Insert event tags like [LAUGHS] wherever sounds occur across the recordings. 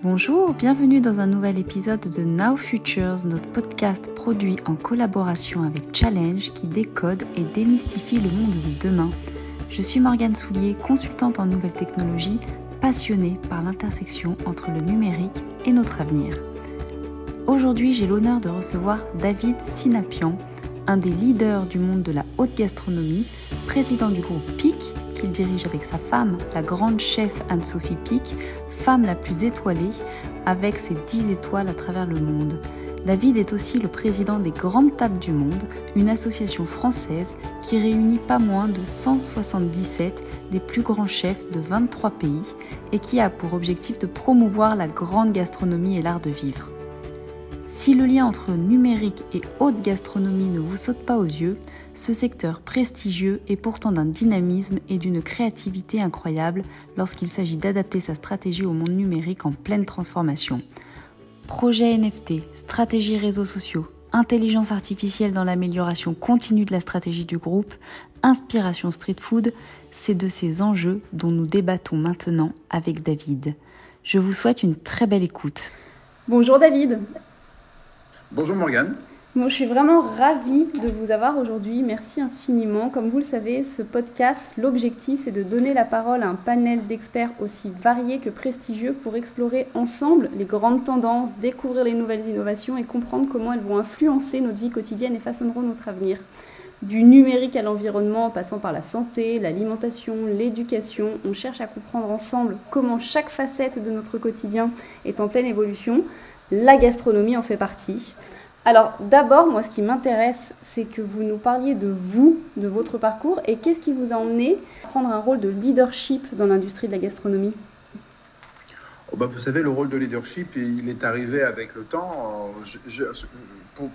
Bonjour, bienvenue dans un nouvel épisode de Now Futures, notre podcast produit en collaboration avec Challenge qui décode et démystifie le monde de demain. Je suis Morgane Soulier, consultante en nouvelles technologies, passionnée par l'intersection entre le numérique et notre avenir. Aujourd'hui, j'ai l'honneur de recevoir David Sinapian, un des leaders du monde de la haute gastronomie, président du groupe PIC, qu'il dirige avec sa femme, la grande chef Anne-Sophie Pic, femme la plus étoilée, avec ses 10 étoiles à travers le monde. David est aussi le président des Grandes Tables du Monde, une association française qui réunit pas moins de 177 des plus grands chefs de 23 pays et qui a pour objectif de promouvoir la grande gastronomie et l'art de vivre. Si le lien entre numérique et haute gastronomie ne vous saute pas aux yeux, ce secteur prestigieux est pourtant d'un dynamisme et d'une créativité incroyable lorsqu'il s'agit d'adapter sa stratégie au monde numérique en pleine transformation. Projet NFT, stratégie réseaux sociaux, intelligence artificielle dans l'amélioration continue de la stratégie du groupe, inspiration street food, c'est de ces enjeux dont nous débattons maintenant avec David. Je vous souhaite une très belle écoute. Bonjour David. Bonjour Morgane. Moi, je suis vraiment ravie de vous avoir aujourd'hui. Merci infiniment. Comme vous le savez, ce podcast, l'objectif, c'est de donner la parole à un panel d'experts aussi variés que prestigieux pour explorer ensemble les grandes tendances, découvrir les nouvelles innovations et comprendre comment elles vont influencer notre vie quotidienne et façonneront notre avenir. Du numérique à l'environnement, en passant par la santé, l'alimentation, l'éducation, on cherche à comprendre ensemble comment chaque facette de notre quotidien est en pleine évolution. La gastronomie en fait partie. Alors d'abord, moi ce qui m'intéresse, c'est que vous nous parliez de vous, de votre parcours, et qu'est-ce qui vous a emmené à prendre un rôle de leadership dans l'industrie de la gastronomie? Oh bah, Vous savez, le rôle de leadership, il est arrivé avec le temps.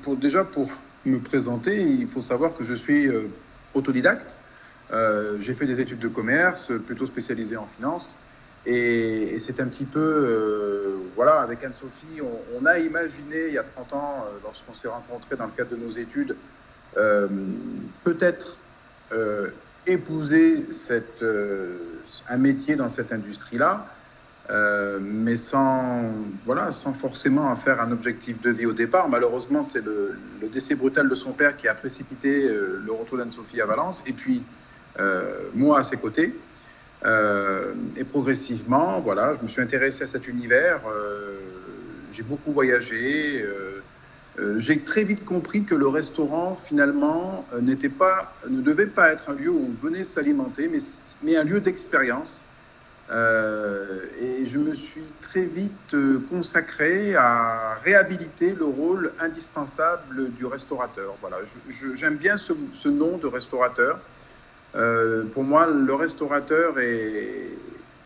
pour, déjà, pour me présenter, il faut savoir que je suis euh, autodidacte. Euh, j'ai fait des études de commerce, plutôt spécialisées en finance. Et, c'est un petit peu, euh, voilà, avec Anne-Sophie, on, a imaginé il y a 30 ans, euh, lorsqu'on s'est rencontrés dans le cadre de nos études, euh, peut-être épouser un métier dans cette industrie-là, mais sans, voilà, sans forcément en faire un objectif de vie au départ. Malheureusement, c'est le, décès brutal de son père qui a précipité le retour d'Anne-Sophie à Valence, et puis moi à ses côtés. Euh, et progressivement, voilà, je me suis intéressé à cet univers. Euh, j'ai beaucoup voyagé. Euh, j'ai très vite compris que le restaurant, finalement, n'était pas, ne devait pas être un lieu où on venait s'alimenter, mais, un lieu d'expérience. et je me suis très vite consacré à réhabiliter le rôle indispensable du restaurateur. Voilà, j'aime bien ce, nom de restaurateur euh, pour moi, le restaurateur est,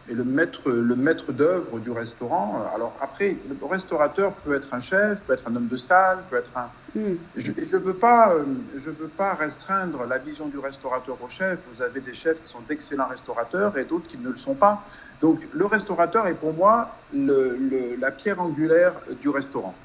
le maître, le maître d'œuvre du restaurant. Alors après, le restaurateur peut être un chef, peut être un homme de salle, peut être un. Mm. Je ne veux pas, euh, je veux pas restreindre la vision du restaurateur au chef. Vous avez des chefs qui sont d'excellents restaurateurs et d'autres qui ne le sont pas. Donc le restaurateur est pour moi le, la pierre angulaire du restaurant.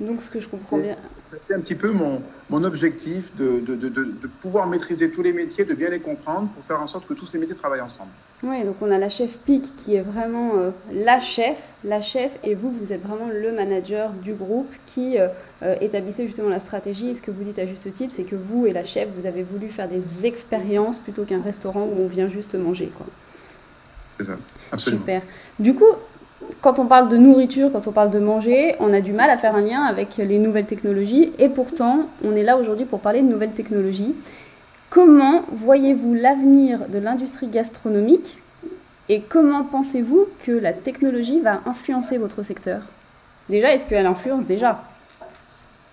Donc, ce que je comprends bien. C'était un petit peu mon, mon objectif de, de, de, de, pouvoir maîtriser tous les métiers, de bien les comprendre pour faire en sorte que tous ces métiers travaillent ensemble. Oui, donc on a la chef PIC qui est vraiment euh, la chef, la chef, et vous, vous êtes vraiment le manager du groupe qui euh, euh, établissait justement la stratégie. Et ce que vous dites à juste titre, c'est que vous et la chef, vous avez voulu faire des expériences plutôt qu'un restaurant où on vient juste manger. Quoi. C'est ça, absolument. Super. Du coup, quand on parle de nourriture, quand on parle de manger, on a du mal à faire un lien avec les nouvelles technologies. Et pourtant, on est là aujourd'hui pour parler de nouvelles technologies. Comment voyez-vous l'avenir de l'industrie gastronomique et comment pensez-vous que la technologie va influencer votre secteur? Déjà, est-ce qu'elle influence déjà?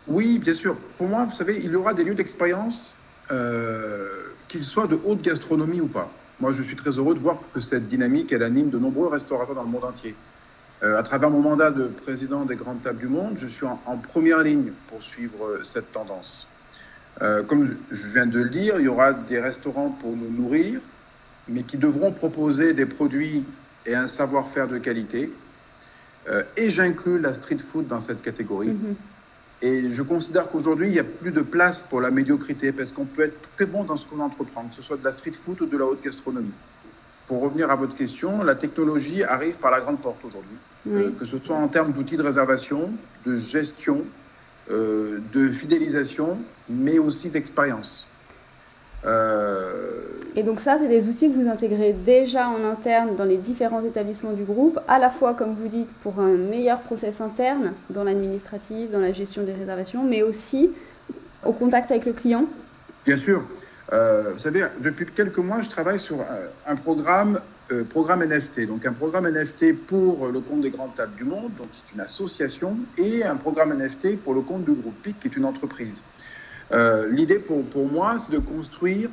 Oui, bien sûr. Pour moi, vous savez, il y aura des lieux d'expérience, euh, qu'ils soient de haute gastronomie ou pas. Moi, je suis très heureux de voir que cette dynamique, elle anime de nombreux restaurateurs dans le monde entier. Euh, à travers mon mandat de président des grandes tables du monde, je suis en, première ligne pour suivre euh, cette tendance. Euh, comme je viens de le dire, il y aura des restaurants pour nous nourrir, mais qui devront proposer des produits et un savoir-faire de qualité. et j'inclus la street food dans cette catégorie. Mm-hmm. Et je considère qu'aujourd'hui, il n'y a plus de place pour la médiocrité, parce qu'on peut être très bon dans ce qu'on entreprend, que ce soit de la street food ou de la haute gastronomie. Pour revenir à votre question, la technologie arrive par la grande porte aujourd'hui, euh, que ce soit en termes d'outils de réservation, de gestion, euh, de fidélisation, mais aussi d'expérience. Euh, Et donc ça, c'est des outils que vous intégrez déjà en interne dans les différents établissements du groupe, à la fois, comme vous dites, pour un meilleur process interne dans l'administratif, dans la gestion des réservations, mais aussi au contact avec le client Bien sûr. Euh, vous savez, depuis quelques mois, je travaille sur un, programme, euh, programme NFT. Donc un programme NFT pour le compte des grandes tables du monde, donc c'est une association, et un programme NFT pour le compte du groupe PIC, qui est une entreprise. Euh, l'idée pour moi, c'est de construire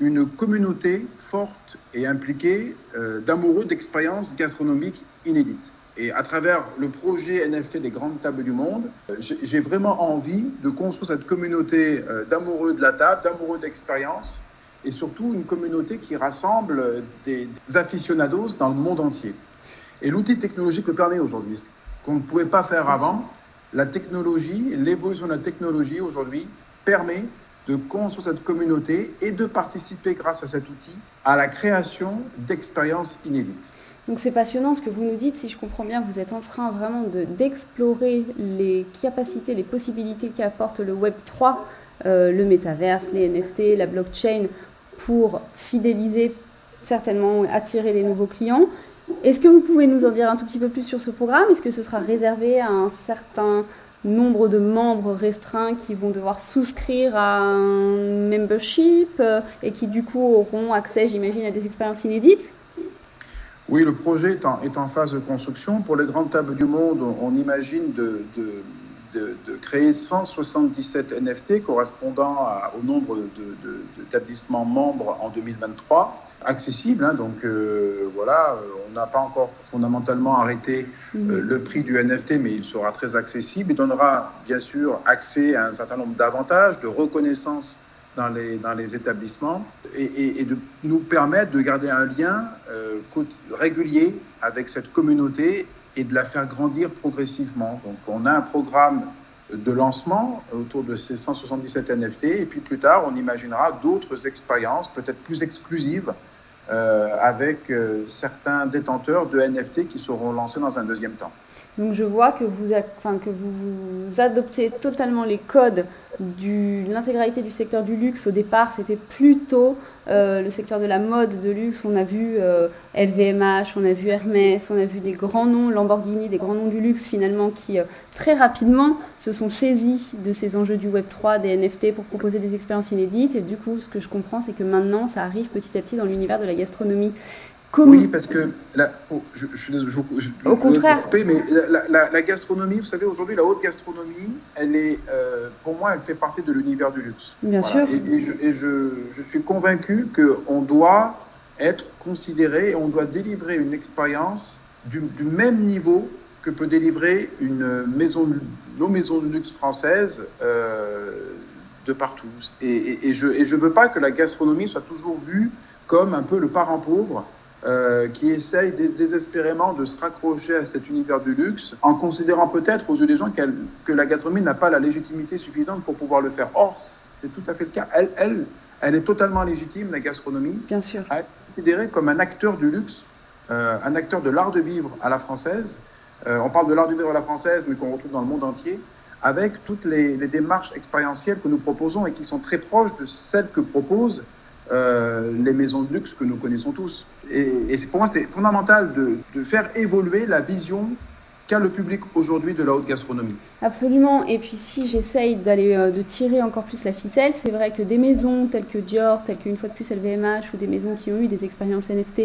une communauté forte et impliquée d'amoureux d'expériences gastronomiques inédites. Et à travers le projet NFT des grandes tables du monde, j'ai vraiment envie de construire cette communauté euh, d'amoureux de la table, d'amoureux d'expérience, et surtout une communauté qui rassemble des aficionados dans le monde entier. Et l'outil technologique le permet aujourd'hui, ce qu'on ne pouvait pas faire avant. La technologie, l'évolution de la technologie aujourd'hui permet de construire cette communauté et de participer grâce à cet outil à la création d'expériences inédites. Donc c'est passionnant ce que vous nous dites. Si je comprends bien, vous êtes en train vraiment d'explorer les capacités, les possibilités qu'apporte le Web 3, euh, le métaverse, les NFT, la blockchain, pour fidéliser, certainement attirer des nouveaux clients. Est-ce que vous pouvez nous en dire un tout petit peu plus sur ce programme? Est-ce que ce sera réservé à un certain nombre de membres restreints qui vont devoir souscrire à un membership euh, et qui du coup auront accès, j'imagine, à des expériences inédites? Oui, le projet est en, est en, phase de construction. Pour les grandes tables du monde, on, imagine de, de, de, de, créer 177 NFT correspondant au nombre d'établissements membres en 2023, accessibles. Hein, donc euh, voilà, on n'a pas encore fondamentalement arrêté euh, mhm. le prix du NFT, mais il sera très accessible. Il donnera bien sûr accès à un certain nombre d'avantages, de reconnaissance dans les, établissements et, et, de nous permettre de garder un lien euh, régulier avec cette communauté et de la faire grandir progressivement. Donc on a un programme de lancement autour de ces 177 NFT et puis plus tard on imaginera d'autres expériences peut-être plus exclusives euh, avec euh, certains détenteurs de NFT qui seront lancés dans un deuxième temps. Donc je vois que vous, adoptez totalement les codes de l'intégralité du secteur du luxe. Au départ, c'était plutôt euh, le secteur de la mode de luxe. On a vu LVMH, euh, on a vu Hermès, on a vu des grands noms, Lamborghini, des grands noms du luxe finalement qui euh, très rapidement se sont saisis de ces enjeux du Web 3, des NFT pour proposer des expériences inédites. Et du coup, ce que je comprends, c'est que maintenant, ça arrive petit à petit dans l'univers de la gastronomie. Oui, parce que la, je, je, je, Au contraire. mais la, gastronomie, vous savez, aujourd'hui, la haute gastronomie, elle est, euh, pour moi, elle fait partie de l'univers du luxe. Bien sûr. Et, je, suis convaincu qu'on doit être considéré, on doit délivrer une expérience du, même niveau que peut délivrer une maison, nos maisons de luxe françaises euh, de partout. Et, je ne veux pas que la gastronomie soit toujours vue comme un peu le parent pauvre euh, qui essaye désespérément de se raccrocher à cet univers du luxe en considérant peut-être aux yeux des gens que la gastronomie n'a pas la légitimité suffisante pour pouvoir le faire. Or, c'est tout à fait le cas. Elle, elle, elle est totalement légitime, la gastronomie, Bien sûr. à être considérée comme un acteur du luxe, euh, un acteur de l'art de vivre à la française. Euh, on parle de l'art de vivre à la française, mais qu'on retrouve dans le monde entier, avec toutes les, les démarches expérientielles que nous proposons et qui sont très proches de celles que proposent euh, les maisons de luxe que nous connaissons tous. Et, pour moi, c'est fondamental de, de, faire évoluer la vision qu'a le public aujourd'hui de la haute gastronomie. Absolument. Et puis si j'essaye d'aller euh, de tirer encore plus la ficelle, c'est vrai que des maisons telles que Dior, telles qu'une fois de plus LVMH ou des maisons qui ont eu des expériences NFT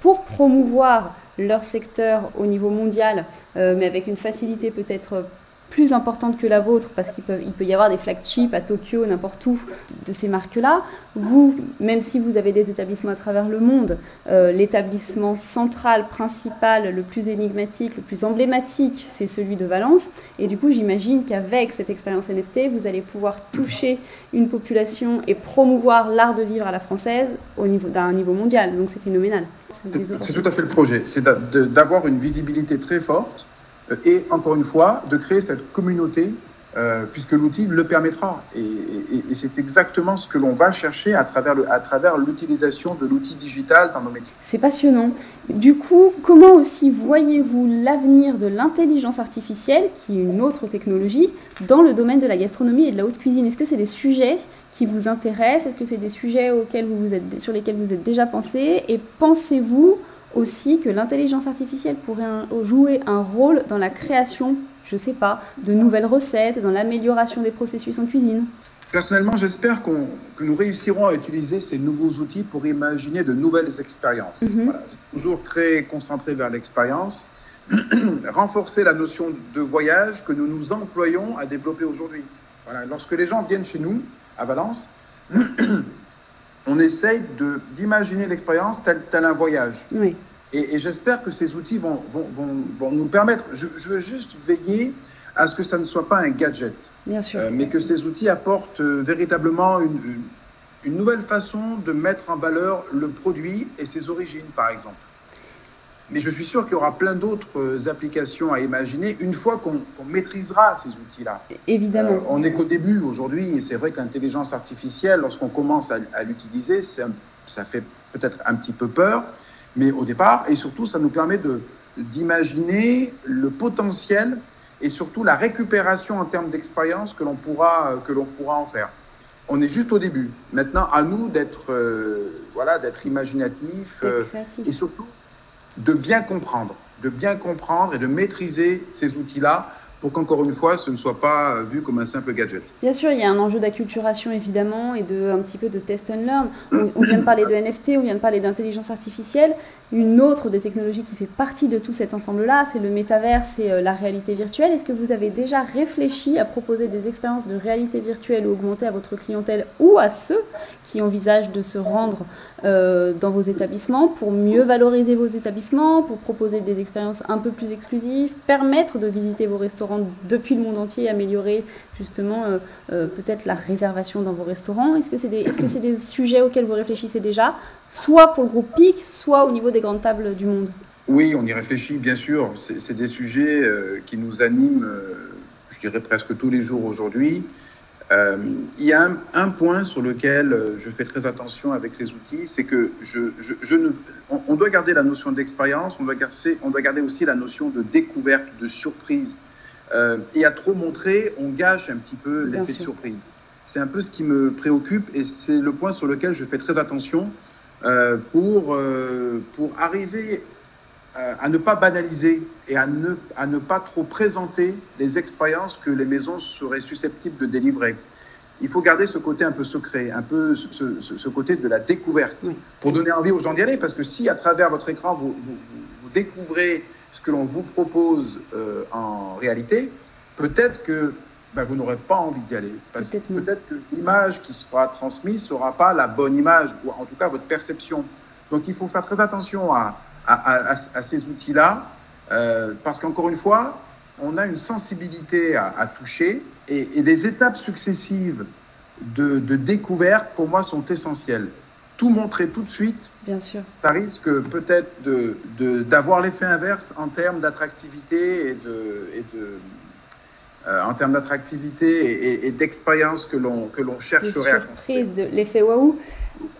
pour promouvoir leur secteur au niveau mondial, euh, mais avec une facilité peut-être plus importante que la vôtre, parce qu'il peut, il peut y avoir des flagships à Tokyo, n'importe où, de ces marques-là. Vous, même si vous avez des établissements à travers le monde, euh, l'établissement central, principal, le plus énigmatique, le plus emblématique, c'est celui de Valence. Et du coup, j'imagine qu'avec cette expérience NFT, vous allez pouvoir toucher une population et promouvoir l'art de vivre à la française au niveau d'un niveau mondial. Donc c'est phénoménal. C'est tout à fait le projet. C'est d'avoir une visibilité très forte et encore une fois, de créer cette communauté euh, puisque l'outil le permettra. Et, c'est exactement ce que l'on va chercher à travers, à travers l'utilisation de l'outil digital dans nos métiers. C'est passionnant. Du coup, comment aussi voyez-vous l'avenir de l'intelligence artificielle, qui est une autre technologie, dans le domaine de la gastronomie et de la haute cuisine? Est-ce que c'est des sujets qui vous intéressent? Est-ce que c'est des sujets auxquels vous vous êtes, sur lesquels vous êtes déjà pensé? Et pensez-vous aussi que l'intelligence artificielle pourrait un, jouer un rôle dans la création je sais pas, de nouvelles recettes, dans l'amélioration des processus en cuisine Personnellement, j'espère qu que nous réussirons à utiliser ces nouveaux outils pour imaginer de nouvelles expériences. Mm -hmm. voilà, C'est toujours très concentré vers l'expérience. [CLEARS THROAT] Renforcer la notion de voyage que nous nous employons à développer aujourd'hui. Voilà, lorsque les gens viennent chez nous, à Valence, [CLEARS THROAT] on essaye d'imaginer l'expérience tel, tel un voyage. Oui. Et, et j'espère que ces outils vont, vont, vont, vont nous permettre. Je, je, veux juste veiller à ce que ça ne soit pas un gadget, Bien sûr. Euh, mais que ces outils apportent euh, véritablement une, une, une, nouvelle façon de mettre en valeur le produit et ses origines, par exemple. Mais je suis sûr qu'il y aura plein d'autres euh, applications à imaginer une fois qu'on qu maîtrisera ces outils-là. Évidemment. Euh, on n'est qu'au début aujourd'hui, et c'est vrai que l'intelligence artificielle, lorsqu'on commence à, à l'utiliser, ça fait peut-être un petit peu peur, mais au départ, et surtout, ça nous permet d'imaginer le potentiel et surtout la récupération en termes d'expérience que l'on pourra, que pourra en faire. On est juste au début. Maintenant, à nous d'être euh, voilà, d'être imaginatif euh, et surtout de bien comprendre, de bien comprendre et de maîtriser ces outils-là pour qu'encore une fois, ce ne soit pas vu comme un simple gadget. Bien sûr, il y a un enjeu d'acculturation évidemment et de un petit peu de test and learn. On, on vient de parler de NFT, on vient de parler d'intelligence artificielle. Une autre des technologies qui fait partie de tout cet ensemble-là, c'est le métaverse et euh, la réalité virtuelle. Est-ce que vous avez déjà réfléchi à proposer des expériences de réalité virtuelle ou augmentée à votre clientèle ou à ceux qui envisagent de se rendre euh, dans vos établissements pour mieux valoriser vos établissements, pour proposer des expériences un peu plus exclusives, permettre de visiter vos restaurants depuis le monde entier, améliorer justement euh, euh, peut-être la réservation dans vos restaurants Est-ce que c'est des, est -ce des sujets auxquels vous réfléchissez déjà, soit pour le groupe PIC, soit au niveau des grandes tables du monde? Oui, on y réfléchit bien sûr. C'est des sujets qui nous animent, je dirais presque tous les jours aujourd'hui. Euh, il y a un, un, point sur lequel je fais très attention avec ces outils, c'est que je, je, je ne, on, on, doit garder la notion d'expérience, on, doit garder, on doit garder aussi la notion de découverte, de surprise. Euh, et à trop montrer, on gâche un petit peu l'effet de surprise. C'est un peu ce qui me préoccupe et c'est le point sur lequel je fais très attention euh, pour, euh, pour arriver à ne pas banaliser et à ne, à ne pas trop présenter les expériences que les maisons seraient susceptibles de délivrer. Il faut garder ce côté un peu secret, un peu ce, ce, ce côté de la découverte, oui. pour donner envie aux gens d'y aller, parce que si à travers votre écran, vous, vous, vous découvrez ce que l'on vous propose euh, en réalité, peut-être que ben, vous n'aurez pas envie d'y aller. Parce que peut-être que l'image qui sera transmise ne sera pas la bonne image, ou en tout cas votre perception. Donc il faut faire très attention à, à, à, à ces outils-là, euh, parce qu'encore une fois, on a une sensibilité à, toucher, et, et, les étapes successives de, de, découverte, pour moi, sont essentielles. Tout montrer tout de suite, Bien sûr. ça risque peut-être d'avoir de, l'effet inverse en termes d'attractivité et de, et de euh, en termes d'attractivité et, et d'expérience que l'on que l'on chercherait de surprise, de l'effet waouh.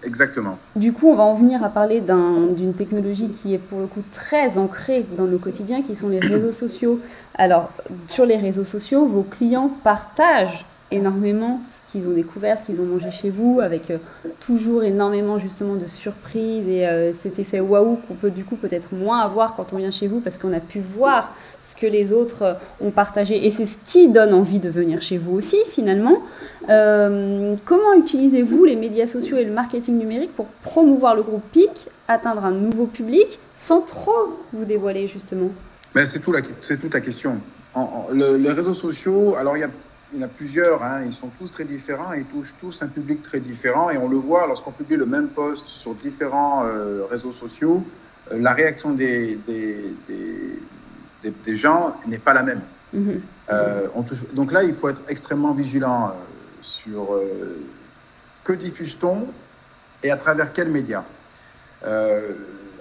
Exactement. Du coup, on va en venir à parler d'une un, technologie qui est pour le coup très ancrée dans nos quotidiens, qui sont les [COUGHS] réseaux sociaux. Alors, sur les réseaux sociaux, vos clients partagent énormément qu'ils ont découvert, ce qu'ils ont mangé chez vous, avec euh, toujours énormément justement de surprises et euh, cet effet waouh qu'on peut du coup peut-être moins avoir quand on vient chez vous parce qu'on a pu voir ce que les autres euh, ont partagé et c'est ce qui donne envie de venir chez vous aussi finalement. Comment utilisez-vous les médias sociaux et le marketing numérique pour promouvoir le groupe PIC, atteindre un nouveau public sans trop vous dévoiler justement? Ben, C'est tout toute la question. Le, les réseaux sociaux, alors il y a il y en a plusieurs, hein, ils sont tous très différents, ils touchent tous un public très différent et on le voit lorsqu'on publie le même post sur différents euh, réseaux sociaux, euh, la réaction des, des, des, des gens n'est pas la même. Mm -hmm. euh, touche... donc là, il faut être extrêmement vigilant sur que diffuse-t-on et à travers quels médias.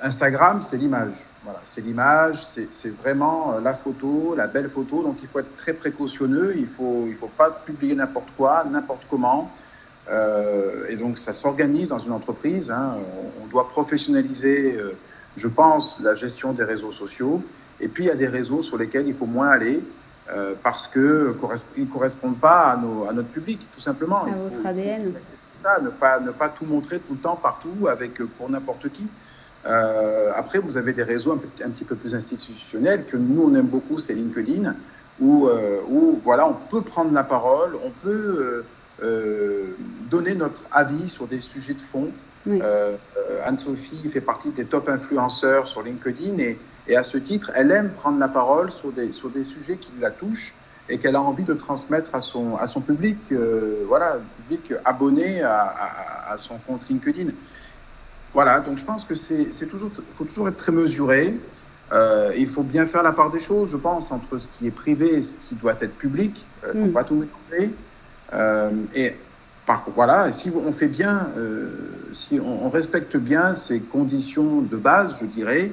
Instagram, c'est l'image. Voilà, c'est l'image, c'est vraiment la photo, la belle photo. Donc il faut être très précautionneux, il faut il faut pas publier n'importe quoi, n'importe comment. Euh, et donc ça s'organise dans une entreprise. Hein. On, doit professionnaliser, euh, je pense, la gestion des réseaux sociaux. Et puis il y a des réseaux sur lesquels il faut moins aller euh, parce qu'ils ne correspondent pas à, nos, à, notre public, tout simplement. À il votre ADN. ça, ne pas, ne pas tout montrer tout le temps, partout, avec pour n'importe qui. Euh, après, vous avez des réseaux un, un, petit peu plus institutionnels que nous on aime beaucoup, c'est LinkedIn, où, euh, où voilà, on peut prendre la parole, on peut euh, donner notre avis sur des sujets de fond. Euh, Anne-Sophie fait partie des top influenceurs sur LinkedIn et, et, à ce titre, elle aime prendre la parole sur des, sur des sujets qui la touchent et qu'elle a envie de transmettre à son, à son public, euh, voilà, public abonné à, à, à, son compte LinkedIn. Voilà, donc je pense que c'est toujours, faut toujours être très mesuré. Euh, il faut bien faire la part des choses, je pense, entre ce qui est privé et ce qui doit être public. Il ne faut mm. pas tout mélanger. Euh, et par, voilà, si on fait bien, euh, si on, respecte bien ces conditions de base, je dirais,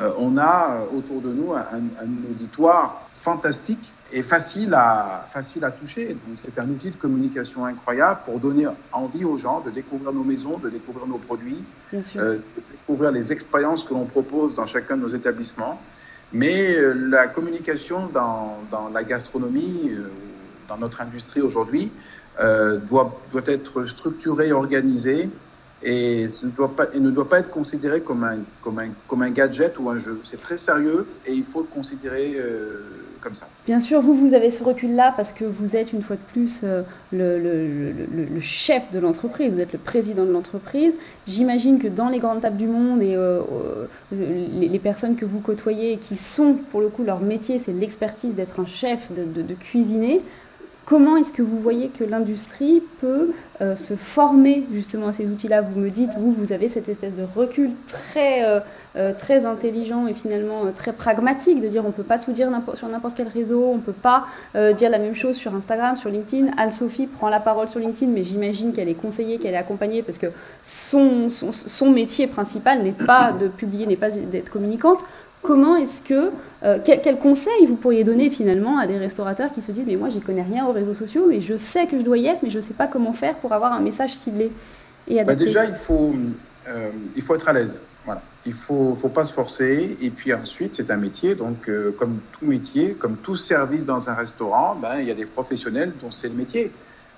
euh, on a autour de nous un, un, auditoire fantastique et facile à, facile à toucher. Donc c'est un outil de communication incroyable pour donner envie aux gens de découvrir nos maisons, de découvrir nos produits, de découvrir les expériences que l'on propose dans chacun de nos établissements. Mais la communication dans, dans la gastronomie, dans notre industrie aujourd'hui euh, doit, doit être structuré, organisé et, ne doit pas, et être considéré comme un, gadget ou un jeu. C'est très sérieux et il faut le considérer euh, comme ça. Bien sûr, vous, vous avez ce recul-là parce que vous êtes une fois de plus euh, le, chef de l'entreprise, vous êtes le président de l'entreprise. J'imagine que dans les grandes tables du monde et euh, les, personnes que vous côtoyez qui sont, pour le coup, leur métier, c'est l'expertise d'être un chef, de cuisiner, Comment est-ce que vous voyez que l'industrie peut euh, se former justement à ces outils-là? Vous me dites, vous, vous avez cette espèce de recul très, euh, euh, très intelligent et finalement très pragmatique de dire on peut pas tout dire sur n'importe quel réseau, on peut pas dire la même chose sur Instagram, sur LinkedIn. Anne-Sophie prend la parole sur LinkedIn, mais j'imagine qu'elle est conseillée, qu'elle est accompagnée parce que son métier principal n'est pas de publier, n'est pas d'être communicante comment est-ce que, euh, quel, quel, conseil vous pourriez donner finalement à des restaurateurs qui se disent mais moi j'y connais rien aux réseaux sociaux, mais je sais que je dois y être, mais je ne sais pas comment faire pour avoir un message ciblé et bah Déjà il faut, euh, il faut être à l'aise. Voilà. Il faut, faut pas se forcer. Et puis ensuite, c'est un métier. Donc, euh, comme tout métier, comme tout service dans un restaurant, ben, il y a des professionnels dont c'est le métier.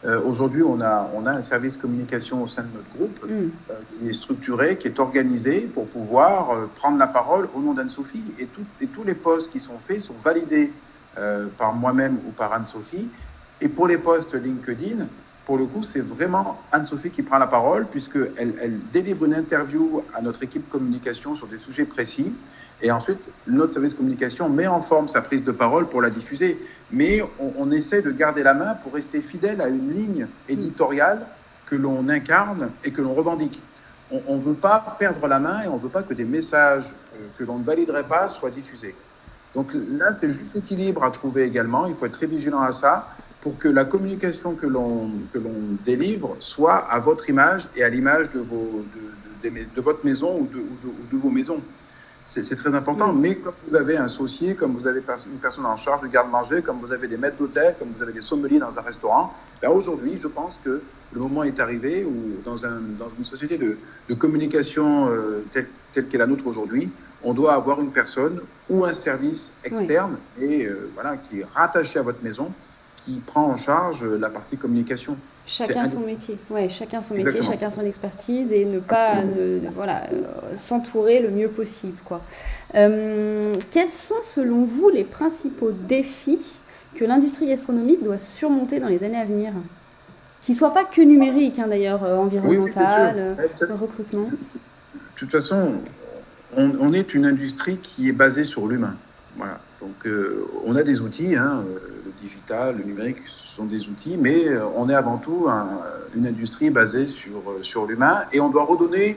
Euh, Aujourd'hui, on a, on a un service communication au sein de notre groupe mm. euh, qui est structuré, qui est organisé pour pouvoir euh, prendre la parole au nom d'Anne-Sophie. Et, tout, et, tous les postes qui sont faits sont validés par moi-même ou par Anne-Sophie. Et pour les postes LinkedIn, pour le coup, c'est vraiment Anne-Sophie qui prend la parole puisqu'elle elle délivre une interview à notre équipe communication sur des sujets précis. Et ensuite, notre service communication met en forme sa prise de parole pour la diffuser. Mais on, on essaie de garder la main pour rester fidèle à une ligne éditoriale que l'on incarne et que l'on revendique. On ne veut pas perdre la main et on ne veut pas que des messages euh, que l'on ne validerait pas soient diffusés. Donc là, c'est le juste équilibre à trouver également. Il faut être très vigilant à ça pour que la communication que l'on que l'on délivre soit à votre image et à l'image de vos de, de, de, votre maison ou de, ou vos maisons. C'est très important, mais comme vous avez un associé, comme vous avez une personne en charge de garde-manger, comme vous avez des maîtres d'hôtel, comme vous avez des sommeliers dans un restaurant, ben aujourd'hui, je pense que le moment est arrivé où, dans, un, dans une société de, de communication euh, telle, telle qu'est la nôtre aujourd'hui, on doit avoir une personne ou un service externe oui. et euh, voilà qui est rattaché à votre maison qui prend en charge la partie communication. Chacun son métier, ouais, chacun son métier, chacun son expertise et ne pas, ne, voilà, euh, s'entourer le mieux possible, quoi. Euh, quels sont, selon vous, les principaux défis que l'industrie gastronomique doit surmonter dans les années à venir? Qui ne soient pas que numériques, hein, d'ailleurs, euh, environnemental, oui, oui, recrutement. De toute façon, on, on, est une industrie qui est basée sur l'humain. Voilà. Donc, euh, on a des outils, hein, euh, le digital, le numérique, ce sont des outils, mais euh, on est avant tout un, une industrie basée sur, sur l'humain et on doit redonner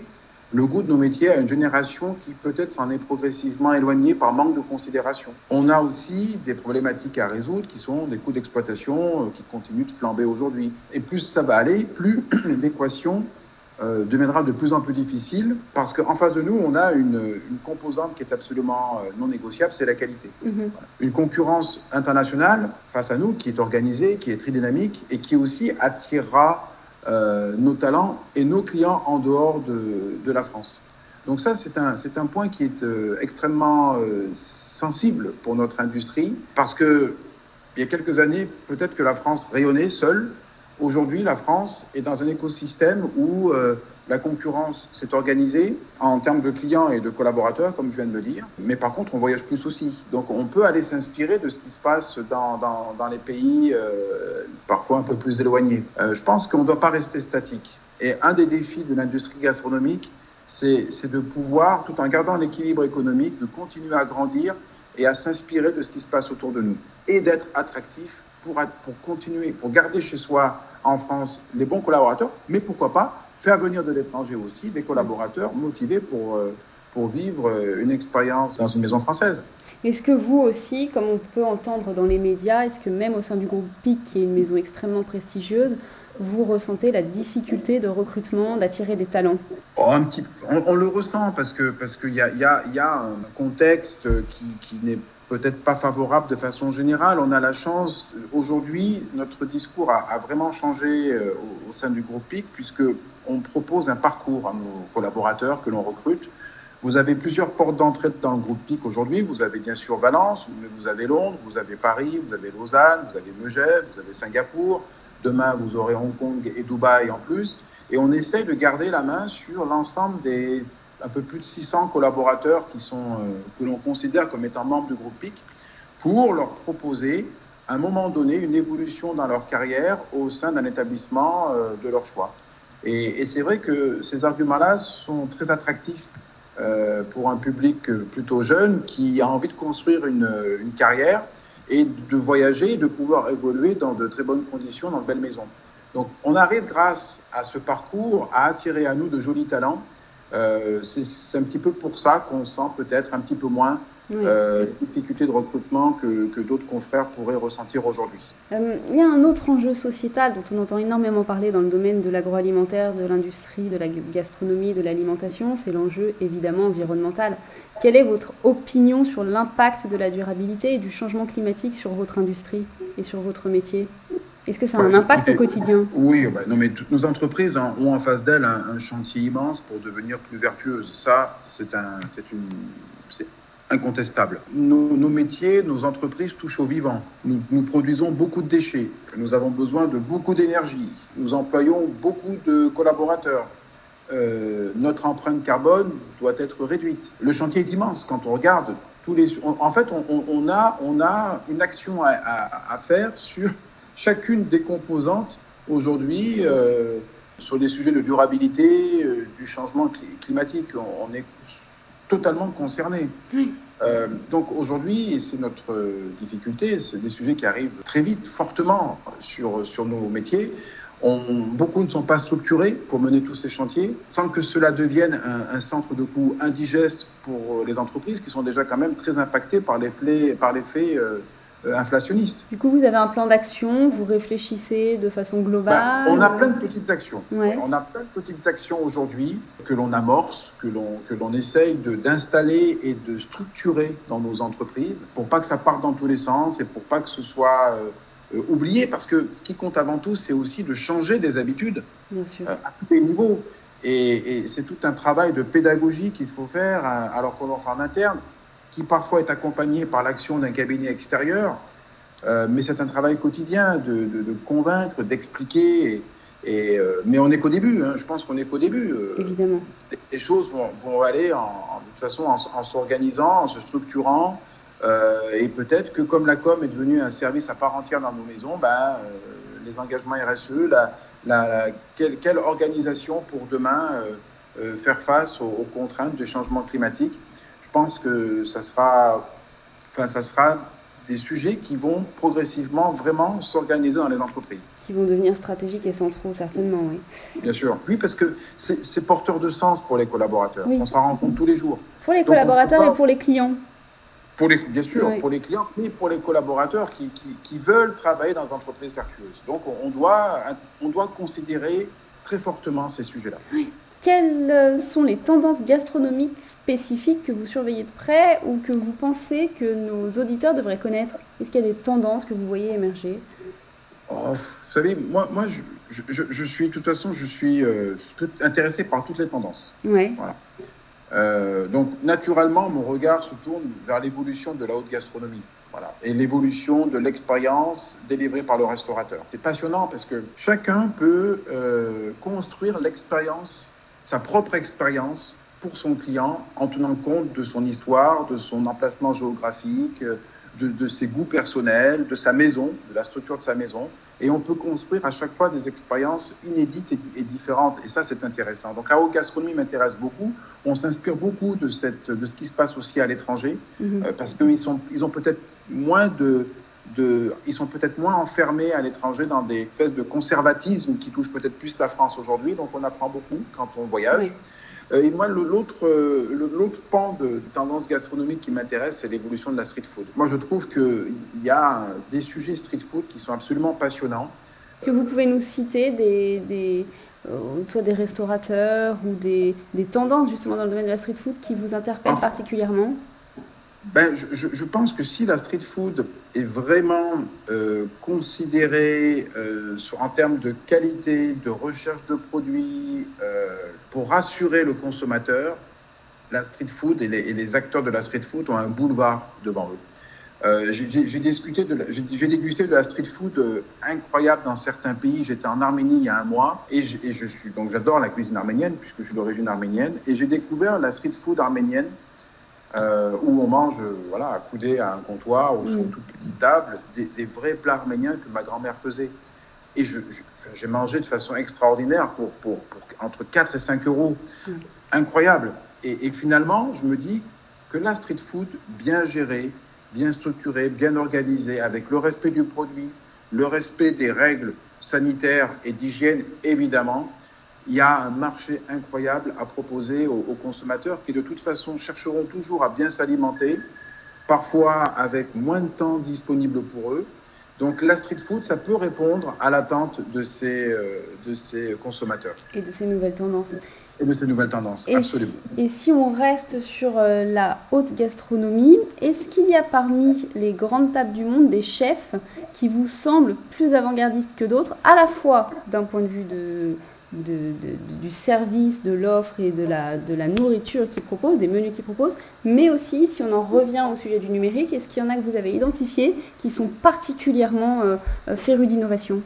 le goût de nos métiers à une génération qui peut-être s'en est progressivement éloignée par manque de considération. On a aussi des problématiques à résoudre qui sont des coûts d'exploitation qui continuent de flamber aujourd'hui. Et plus ça va aller, plus [CLEARS THROAT] l'équation euh, deviendra de plus en plus difficile parce qu'en face de nous, on a une, une composante qui est absolument euh, non négociable, c'est la qualité. Mhm. Une concurrence internationale face à nous qui est organisée, qui est très dynamique et qui aussi attirera euh, nos talents et nos clients en dehors de, de la France. Donc ça, c'est un, c'est un point qui est euh, extrêmement euh, sensible pour notre industrie parce que il y a quelques années, peut-être que la France rayonnait seule. Aujourd'hui, la France est dans un écosystème où euh, la concurrence s'est organisée en termes de clients et de collaborateurs, comme je viens de le dire. Mais par contre, on voyage plus aussi. Donc, on peut aller s'inspirer de ce qui se passe dans, les pays euh, parfois un peu plus éloignés. Euh, je pense qu'on ne doit pas rester statique. Et un des défis de l'industrie gastronomique, c'est de pouvoir, tout en gardant l'équilibre économique, de continuer à grandir et à s'inspirer de ce qui se passe autour de nous et d'être attractif pour, pour continuer, pour garder chez soi en France les bons collaborateurs, mais pourquoi pas faire venir de l'étranger aussi des collaborateurs motivés pour, euh, pour vivre euh, une expérience dans une maison française. Est-ce que vous aussi, comme on peut entendre dans les médias, est-ce que même au sein du groupe PIC, qui est une maison extrêmement prestigieuse, vous ressentez la difficulté de recrutement, d'attirer des talents? Oh, un petit, on, on, le ressent parce que parce qu'il y a, y, a, y a un contexte qui, qui n'est peut-être pas favorable de façon générale. On a la chance, aujourd'hui, notre discours a, vraiment changé euh, au, au, sein du groupe PIC, puisque on propose un parcours à nos collaborateurs que l'on recrute. Vous avez plusieurs portes d'entrée dans le groupe PIC aujourd'hui. Vous avez bien sûr Valence, vous avez Londres, vous avez Paris, vous avez Lausanne, vous avez Megève, vous avez Singapour. Demain, vous aurez Hong Kong et Dubaï en plus. Et on essaie de garder la main sur l'ensemble des un peu plus de 600 collaborateurs qui sont, euh, que l'on considère comme étant membres du groupe PIC pour leur proposer à un moment donné une évolution dans leur carrière au sein d'un établissement euh, de leur choix. Et, et c'est vrai que ces arguments-là sont très attractifs euh, pour un public plutôt jeune qui a envie de construire une, une carrière et de voyager et de pouvoir évoluer dans de très bonnes conditions dans de belles maisons. Donc on arrive grâce à ce parcours à attirer à nous de jolis talents euh, c'est un petit peu pour ça qu'on sent peut-être un petit peu moins oui. euh, les difficultés de recrutement que, que d'autres confrères pourraient ressentir aujourd'hui. Euh, il y a un autre enjeu sociétal dont on entend énormément parler dans le domaine de l'agroalimentaire, de l'industrie, de la gastronomie, de l'alimentation, c'est l'enjeu évidemment environnemental. Quelle est votre opinion sur l'impact de la durabilité et du changement climatique sur votre industrie et sur votre métier? Est-ce que ça a un impact au quotidien? Oui, bah, non, mais toutes nos entreprises hein, ont en face d'elles un, un, chantier immense pour devenir plus vertueuses. Ça, c'est un, c'est une, c'est incontestable. Nos, nos, métiers, nos entreprises touchent au vivant. Nous, nous, produisons beaucoup de déchets. Nous avons besoin de beaucoup d'énergie. Nous employons beaucoup de collaborateurs. Euh, notre empreinte carbone doit être réduite. Le chantier est immense quand on regarde tous les. En fait, on, on a, on a une action à, à, à faire sur chacune des composantes aujourd'hui euh, sur les sujets de durabilité, euh, du changement climatique. On, on est totalement concerné. Oui. Euh, donc aujourd'hui, et c'est notre difficulté, c'est des sujets qui arrivent très vite, fortement sur, sur nos métiers. On, beaucoup ne sont pas structurés pour mener tous ces chantiers, sans que cela devienne un, un centre de coût indigeste pour les entreprises qui sont déjà quand même très impactées par l'effet, par l'effet euh, inflationniste. Du coup, vous avez un plan d'action, vous réfléchissez de façon globale ben, On a plein de petites actions. Ouais. On a plein de petites actions aujourd'hui que l'on amorce, que l'on que l'on essaye de d'installer et de structurer dans nos entreprises pour pas que ça parte dans tous les sens et pour pas que ce soit euh, oublié parce que ce qui compte avant tout, c'est aussi de changer des habitudes Bien sûr. Euh, à tous les niveaux. Et, et c'est tout un travail de pédagogie qu'il faut faire euh, alors qu'on en fait en interne qui parfois est accompagné par l'action d'un cabinet extérieur, euh, mais c'est un travail quotidien de, de, de convaincre, d'expliquer. Et, et euh, mais on n'est qu'au début, hein, je pense qu'on n'est qu'au début. Euh, Évidemment. Les choses vont, vont aller en, en, de toute façon en, en s'organisant, en se structurant. Et peut-être que comme la com est devenue un service à part entière dans nos maisons, ben, les engagements RSE, la, la, la quelle, quelle, organisation pour demain faire face aux, aux contraintes du changement climatique pense que ça sera, enfin, ça sera des sujets qui vont progressivement vraiment s'organiser dans les entreprises. Qui vont devenir stratégiques et centraux, certainement, oui. Bien sûr. Oui, parce que c'est porteur de sens pour les collaborateurs. Oui. On s'en rend compte tous les jours. Pour les Donc, collaborateurs pas... et pour les clients. Pour les, bien sûr, oui. pour les clients, mais pour les collaborateurs qui, qui, qui, veulent travailler dans des entreprises vertueuses. Donc, on doit, on doit considérer très fortement ces sujets-là. Quelles sont les tendances gastronomiques spécifiques que vous surveillez de près ou que vous pensez que nos auditeurs devraient connaître? Est-ce qu'il y a des tendances que vous voyez émerger? Oh, Vous savez, moi, moi je, suis, de toute façon, je suis euh, intéressé par toutes les tendances. Ouais. Voilà. Euh, donc, naturellement, mon regard se tourne vers l'évolution de la haute gastronomie. Voilà. Et l'évolution de l'expérience délivrée par le restaurateur. C'est passionnant parce que chacun peut euh, construire l'expérience, sa propre expérience pour son client en tenant compte de son histoire, de son emplacement géographique, de, ses goûts personnels, de sa maison, de la structure de sa maison. Et on peut construire à chaque fois des expériences inédites et, différentes. Et ça, c'est intéressant. Donc la haute gastronomie m'intéresse beaucoup. On s'inspire beaucoup de, cette, de ce qui se passe aussi à l'étranger, mhm. euh, parce qu'ils ils ont peut-être moins de, de, ils sont peut-être moins enfermés à l'étranger dans des espèces de conservatisme qui touchent peut-être plus la France aujourd'hui. Donc on apprend beaucoup quand on voyage. Euh, et moi, l'autre, euh, l'autre pan de, tendance gastronomique qui m'intéresse, c'est l'évolution de la street food. Moi, je trouve qu'il y a des sujets street food qui sont absolument passionnants. Que vous pouvez nous citer des, des euh, soit des restaurateurs ou des, des, tendances justement dans le domaine de la street food qui vous interpellent particulièrement? Ben, je, pense que si la street food est vraiment euh, considérée euh, en termes de qualité, de recherche de produits, euh, pour rassurer le consommateur, la street food et les, acteurs de la street food ont un boulevard devant eux. J'ai dégusté de la street food incroyable dans certains pays. J'étais en Arménie il y a un mois et donc j'adore la cuisine arménienne puisque je suis d'origine arménienne et j'ai découvert la street food arménienne euh, où on mange voilà, accoudé à un comptoir ou sur une mm. toute petite table des, des, vrais plats arméniens que ma grand-mère faisait. Et j'ai mangé de façon extraordinaire pour, pour, pour, entre 4 et 5 euros. Mm. Incroyable. Et, et, finalement, je me dis que la street food bien gérée, bien structurée, bien organisée, avec le respect du produit, le respect des règles sanitaires et d'hygiène, évidemment, il y a un marché incroyable à proposer aux, consommateurs qui de toute façon chercheront toujours à bien s'alimenter, parfois avec moins de temps disponible pour eux. Donc la street food, ça peut répondre à l'attente de ces, euh, de ces consommateurs. Et de ces nouvelles tendances. Et de ces nouvelles tendances, et absolument. Si, et si on reste sur euh, la haute gastronomie, est-ce qu'il y a parmi les grandes tables du monde des chefs qui vous semblent plus avant-gardistes que d'autres, à la fois d'un point de vue de, de, du service, de l'offre et de la, de la nourriture qu'ils proposent, des menus qu'ils proposent, mais aussi si on en revient au sujet du numérique, est-ce qu'il y en a que vous avez identifiés qui sont particulièrement euh, euh, férus d'innovation?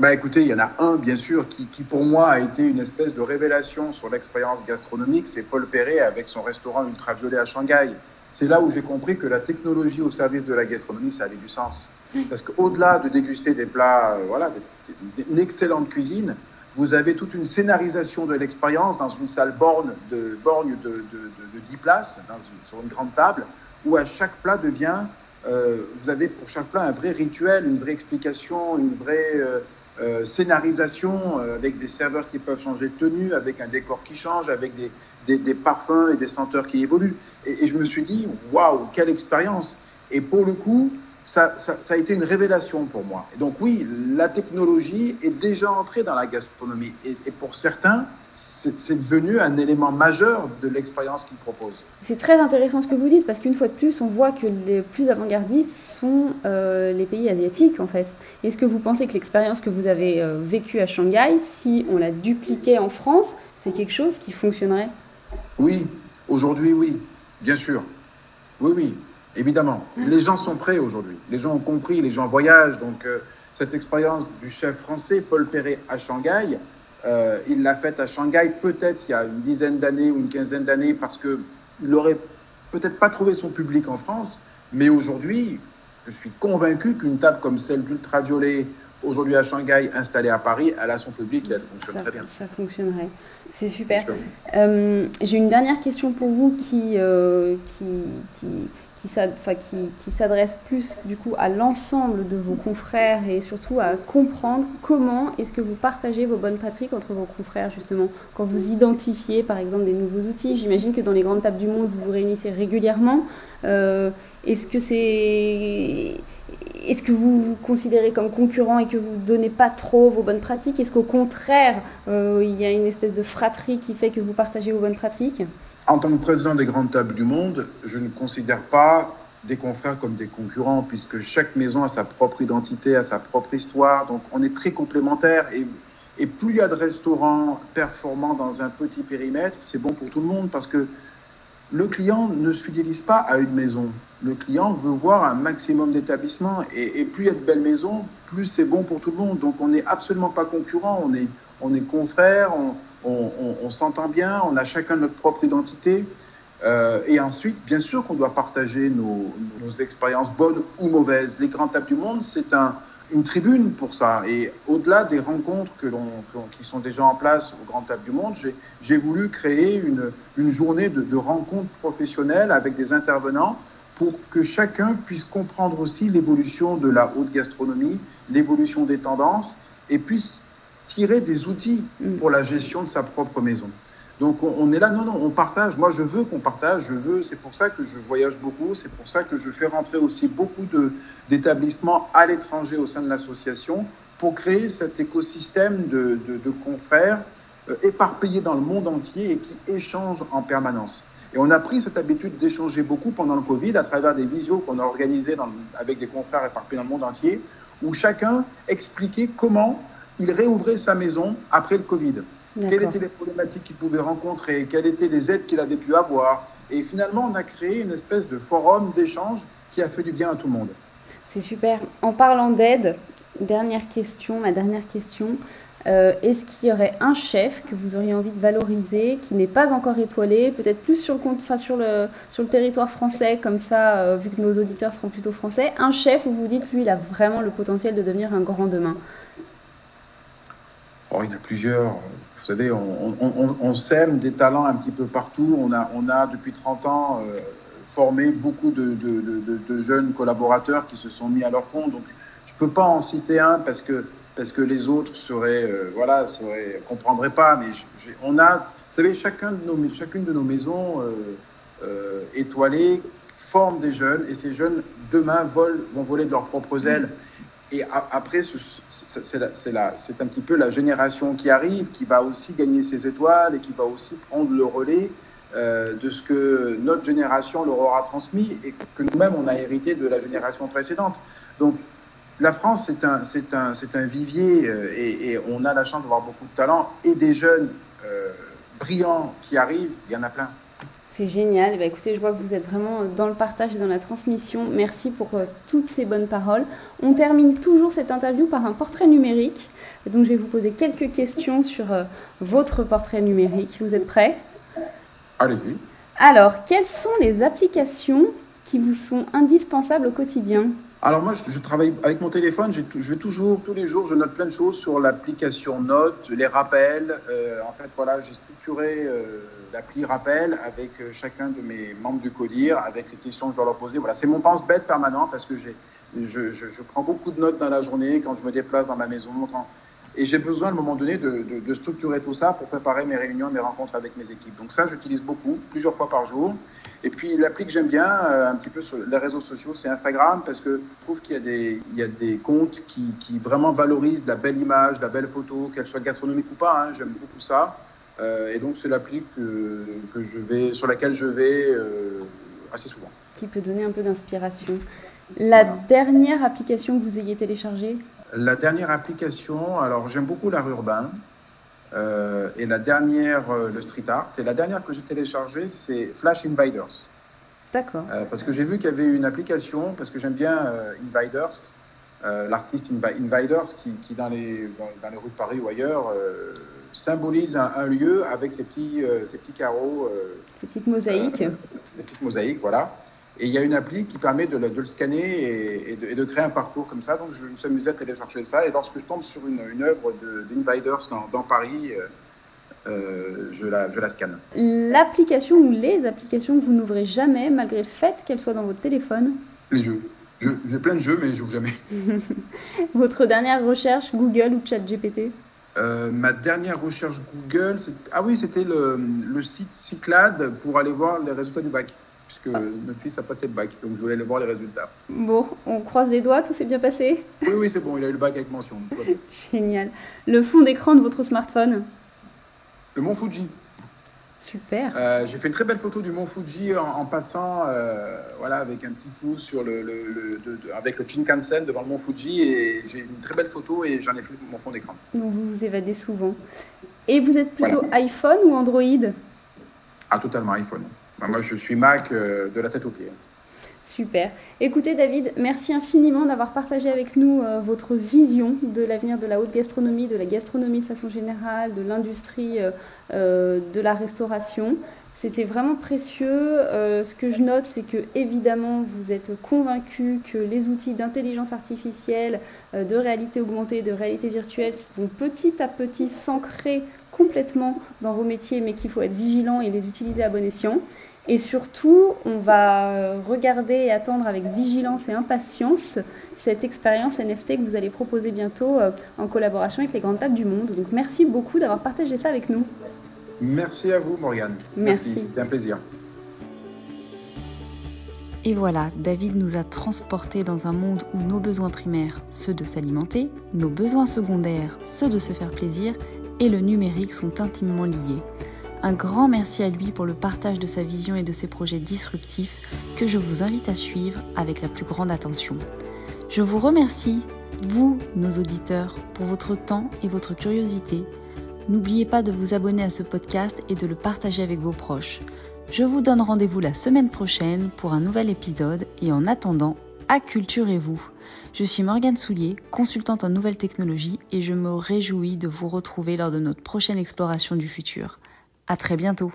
Bah écoutez, il y en a un, bien sûr, qui, qui, pour moi a été une espèce de révélation sur l'expérience gastronomique, c'est Paul Perret avec son restaurant ultraviolet à Shanghai. C'est là où j'ai compris que la technologie au service de la gastronomie, ça avait du sens. Parce qu'au-delà de déguster des plats, euh, voilà, une excellente cuisine, vous avez toute une scénarisation de l'expérience dans une salle borne de, borgne de, de, de, 10 places, sur une grande table, où à chaque plat devient, euh, vous avez pour chaque plat un vrai rituel, une vraie explication, une vraie euh, euh scénarisation, avec des serveurs qui peuvent changer de tenue, avec un décor qui change, avec des parfums et des senteurs qui évoluent. Et, et je me suis dit, waouh, quelle expérience Et pour le coup, ça, ça, ça, a été une révélation pour moi. Et donc oui, la technologie est déjà entrée dans la gastronomie. Et, et pour certains, c'est devenu un élément majeur de l'expérience qu'ils proposent. C'est très intéressant ce que vous dites, parce qu'une fois de plus, on voit que les plus avant-gardistes sont euh, les pays asiatiques, en fait. Est-ce que vous pensez que l'expérience que vous avez euh, vécue à Shanghai, si on la dupliquait en France, c'est quelque chose qui fonctionnerait? Oui, aujourd'hui, oui, bien sûr. Oui, oui. Évidemment, les gens sont prêts aujourd'hui. Les gens ont compris, les gens voyagent. Donc, euh, cette expérience du chef français, Paul Perret, à Shanghai, euh, il l'a faite à Shanghai peut-être il y a une dizaine d'années ou une quinzaine d'années parce qu'il n'aurait peut-être pas trouvé son public en France. Mais aujourd'hui, je suis convaincu qu'une table comme celle d'Ultraviolet, aujourd'hui à Shanghai, installée à Paris, elle a son public et elle fonctionne ça, très bien. Ça fonctionnerait. C'est super. Euh, J'ai une dernière question pour vous qui, euh, qui, qui qui, s'adresse plus du coup à l'ensemble de vos confrères et surtout à comprendre comment est-ce que vous partagez vos bonnes pratiques entre vos confrères justement quand vous identifiez par exemple des nouveaux outils. J'imagine que dans les grandes tables du monde vous vous réunissez régulièrement. Euh, est-ce que c'est est-ce que vous vous considérez comme concurrent et que vous ne donnez pas trop vos bonnes pratiques? Est-ce qu'au contraire, euh, il y a une espèce de fratrie qui fait que vous partagez vos bonnes pratiques? En tant que président des grandes tables du monde, je ne considère pas des confrères comme des concurrents, puisque chaque maison a sa propre identité, a sa propre histoire, donc on est très complémentaires. Et, plus il y a de restaurants performants dans un petit périmètre, c'est bon pour tout le monde, parce que le client ne se fidélise pas à une maison. Le client veut voir un maximum d'établissements. Et, plus il y a de belles maisons, plus c'est bon pour tout le monde. Donc on n'est absolument pas concurrent, on est, on est confrères, on, s'entend bien, on a chacun notre propre identité. Euh, et ensuite, bien sûr qu'on doit partager nos, nos expériences bonnes ou mauvaises. Les grandes tables du monde, c'est un, une tribune pour ça. Et au-delà des rencontres que l'on, qui sont déjà en place au Grand Table du Monde, j'ai, voulu créer une, une journée de, de, rencontres professionnelles avec des intervenants pour que chacun puisse comprendre aussi l'évolution de la haute gastronomie, l'évolution des tendances et puisse tirer des outils mm. pour la gestion de sa propre maison. Donc on, est là, non, non, on partage. Moi, je veux qu'on partage. Je veux. C'est pour ça que je voyage beaucoup. C'est pour ça que je fais rentrer aussi beaucoup de, d'établissements à l'étranger au sein de l'association pour créer cet écosystème de, de, confrères euh, éparpillés dans le monde entier et qui échangent en permanence. Et on a pris cette habitude d'échanger beaucoup pendant le Covid à travers des visios qu'on a organisées avec des confrères éparpillés dans le monde entier, où chacun expliquait comment il réouvrait sa maison après le Covid. Quelles étaient les problématiques qu'il pouvait rencontrer, quelles étaient les aides qu'il avait pu avoir? Et finalement, on a créé une espèce de forum d'échange qui a fait du bien à tout le monde. C'est super. En parlant d'aide, dernière question, ma dernière question. Euh, est-ce qu'il y aurait un chef que vous auriez envie de valoriser, qui n'est pas encore étoilé, peut-être plus sur le, enfin sur le, sur le territoire français, comme ça, euh, vu que nos auditeurs seront plutôt français, un chef où vous dites, lui, il a vraiment le potentiel de devenir un grand demain oh, Il y en a plusieurs. Vous savez, on, sème des talents un petit peu partout. On a, on a depuis 30 ans euh, formé beaucoup de, jeunes collaborateurs qui se sont mis à leur compte. Donc, je ne peux pas en citer un parce que, parce que les autres seraient, euh, voilà, seraient, comprendraient pas. Mais on a, vous savez, chacun de nos, chacune de nos maisons euh, étoilées forme des jeunes et ces jeunes demain volent, vont voler de leurs propres ailes. Et après, c'est un petit peu la génération qui arrive, qui va aussi gagner ses étoiles et qui va aussi prendre le relais euh, de ce que notre génération leur aura transmis et que nous-mêmes, on a hérité de la génération précédente. Donc, la France, c'est un, vivier euh, et, et, on a la chance d'avoir beaucoup de talents et des jeunes euh, brillants qui arrivent, il y en a plein. C'est génial. Bah, écoutez, je vois que vous êtes vraiment dans le partage et dans la transmission. Merci pour euh, toutes ces bonnes paroles. On termine toujours cette interview par un portrait numérique. Donc, je vais vous poser quelques questions sur euh, votre portrait numérique. Vous êtes prêts? Allez-y. Alors, quelles sont les applications qui vous sont indispensables au quotidien? Alors moi, je, travaille avec mon téléphone, je vais toujours, tous les jours, je note plein de choses sur l'application Note, les rappels. Euh, en fait, voilà, j'ai structuré euh, l'appli rappel avec euh, chacun de mes membres du CODIR, avec les questions que je dois leur poser. Voilà, c'est mon pense-bête permanent parce que j'ai, je, je, je, prends beaucoup de notes dans la journée quand je me déplace dans ma maison, quand, et j'ai besoin, à un moment donné, de, de, de, structurer tout ça pour préparer mes réunions, mes rencontres avec mes équipes. Donc ça, j'utilise beaucoup, plusieurs fois par jour. Et puis l'appli que j'aime bien, euh, un petit peu sur les réseaux sociaux, c'est Instagram, parce que je trouve qu'il y a des, il y a des comptes qui, qui vraiment valorisent la belle image, la belle photo, qu'elle soit gastronomique ou pas. Hein, j'aime beaucoup ça. Euh, et donc c'est l'appli que, que je vais, sur laquelle je vais euh, assez souvent. Qui peut donner un peu d'inspiration. La dernière application que vous ayez téléchargée la dernière application, alors j'aime beaucoup l'art urbain. Euh, et la dernière, euh, le street art. Et la dernière que j'ai téléchargée, c'est Flash Invaders. D'accord. Euh, parce que j'ai vu qu'il y avait une application, parce que j'aime bien Invaders, l'artiste Invaders, qui, qui dans, les, dans, les rues de Paris ou ailleurs symbolise un, lieu avec ses petits, ses petits carreaux. ces petites mosaïques. des petites mosaïques, voilà. Et il y a une appli qui permet de, le scanner et, de, créer un parcours comme ça. Donc je me suis amusé à télécharger ça. Et lorsque je tombe sur une, une œuvre d'Inviders dans, dans, Paris, euh, euh, je, la, je la scanne. L'application ou les applications que vous n'ouvrez jamais, malgré le fait qu'elles soient dans votre téléphone Les jeux. J'ai plein de jeux, mais je n'ouvre jamais. [LAUGHS] votre dernière recherche, Google ou ChatGPT? Euh, ma dernière recherche Google, ah oui, c'était le, le, site Cyclade pour aller voir les résultats du bac puisque notre fils a passé le bac, donc je voulais aller voir les résultats. Bon, on croise les doigts, tout s'est bien passé? Oui, oui, c'est bon, il a eu le bac avec mention. [LAUGHS] Génial. Le fond d'écran de votre smartphone? Le mont Fuji. Super. Euh, j'ai fait une très belle photo du mont Fuji en, passant, euh, voilà, avec un petit flou sur le, avec le Shinkansen devant le mont Fuji et j'ai une très belle photo et j'en ai fait mon fond d'écran. Donc vous vous évadez souvent. Et vous êtes plutôt iPhone ou Android? Ah, totalement iPhone. Moi, je suis Mac euh, de la tête aux pieds. Super. Écoutez David, merci infiniment d'avoir partagé avec nous euh, votre vision de l'avenir de la haute gastronomie, de la gastronomie de façon générale, de l'industrie euh, de la restauration. C'était vraiment précieux. ce que je note, c'est que évidemment, vous êtes convaincu que les outils d'intelligence artificielle, de réalité augmentée, de réalité virtuelle vont petit à petit s'ancrer complètement dans vos métiers, mais qu'il faut être vigilant et les utiliser à bon escient. Et surtout, on va regarder et attendre avec vigilance et impatience cette expérience NFT que vous allez proposer bientôt euh, en collaboration avec les grandes tables du monde. Donc merci beaucoup d'avoir partagé ça avec nous. Merci à vous, Morgane. Merci, c'était un plaisir. Et voilà, David nous a transportés dans un monde où nos besoins primaires, ceux de s'alimenter, nos besoins secondaires, ceux de se faire plaisir, et le numérique sont intimement liés. Un grand merci à lui pour le partage de sa vision et de ses projets disruptifs que je vous invite à suivre avec la plus grande attention. Je vous remercie, vous, nos auditeurs, pour votre temps et votre curiosité. N'oubliez pas de vous abonner à ce podcast et de le partager avec vos proches. Je vous donne rendez-vous la semaine prochaine pour un nouvel épisode et en attendant, acculturez-vous. Je suis Morgane Soulier, consultante en nouvelles technologies et je me réjouis de vous retrouver lors de notre prochaine exploration du futur. À très bientôt.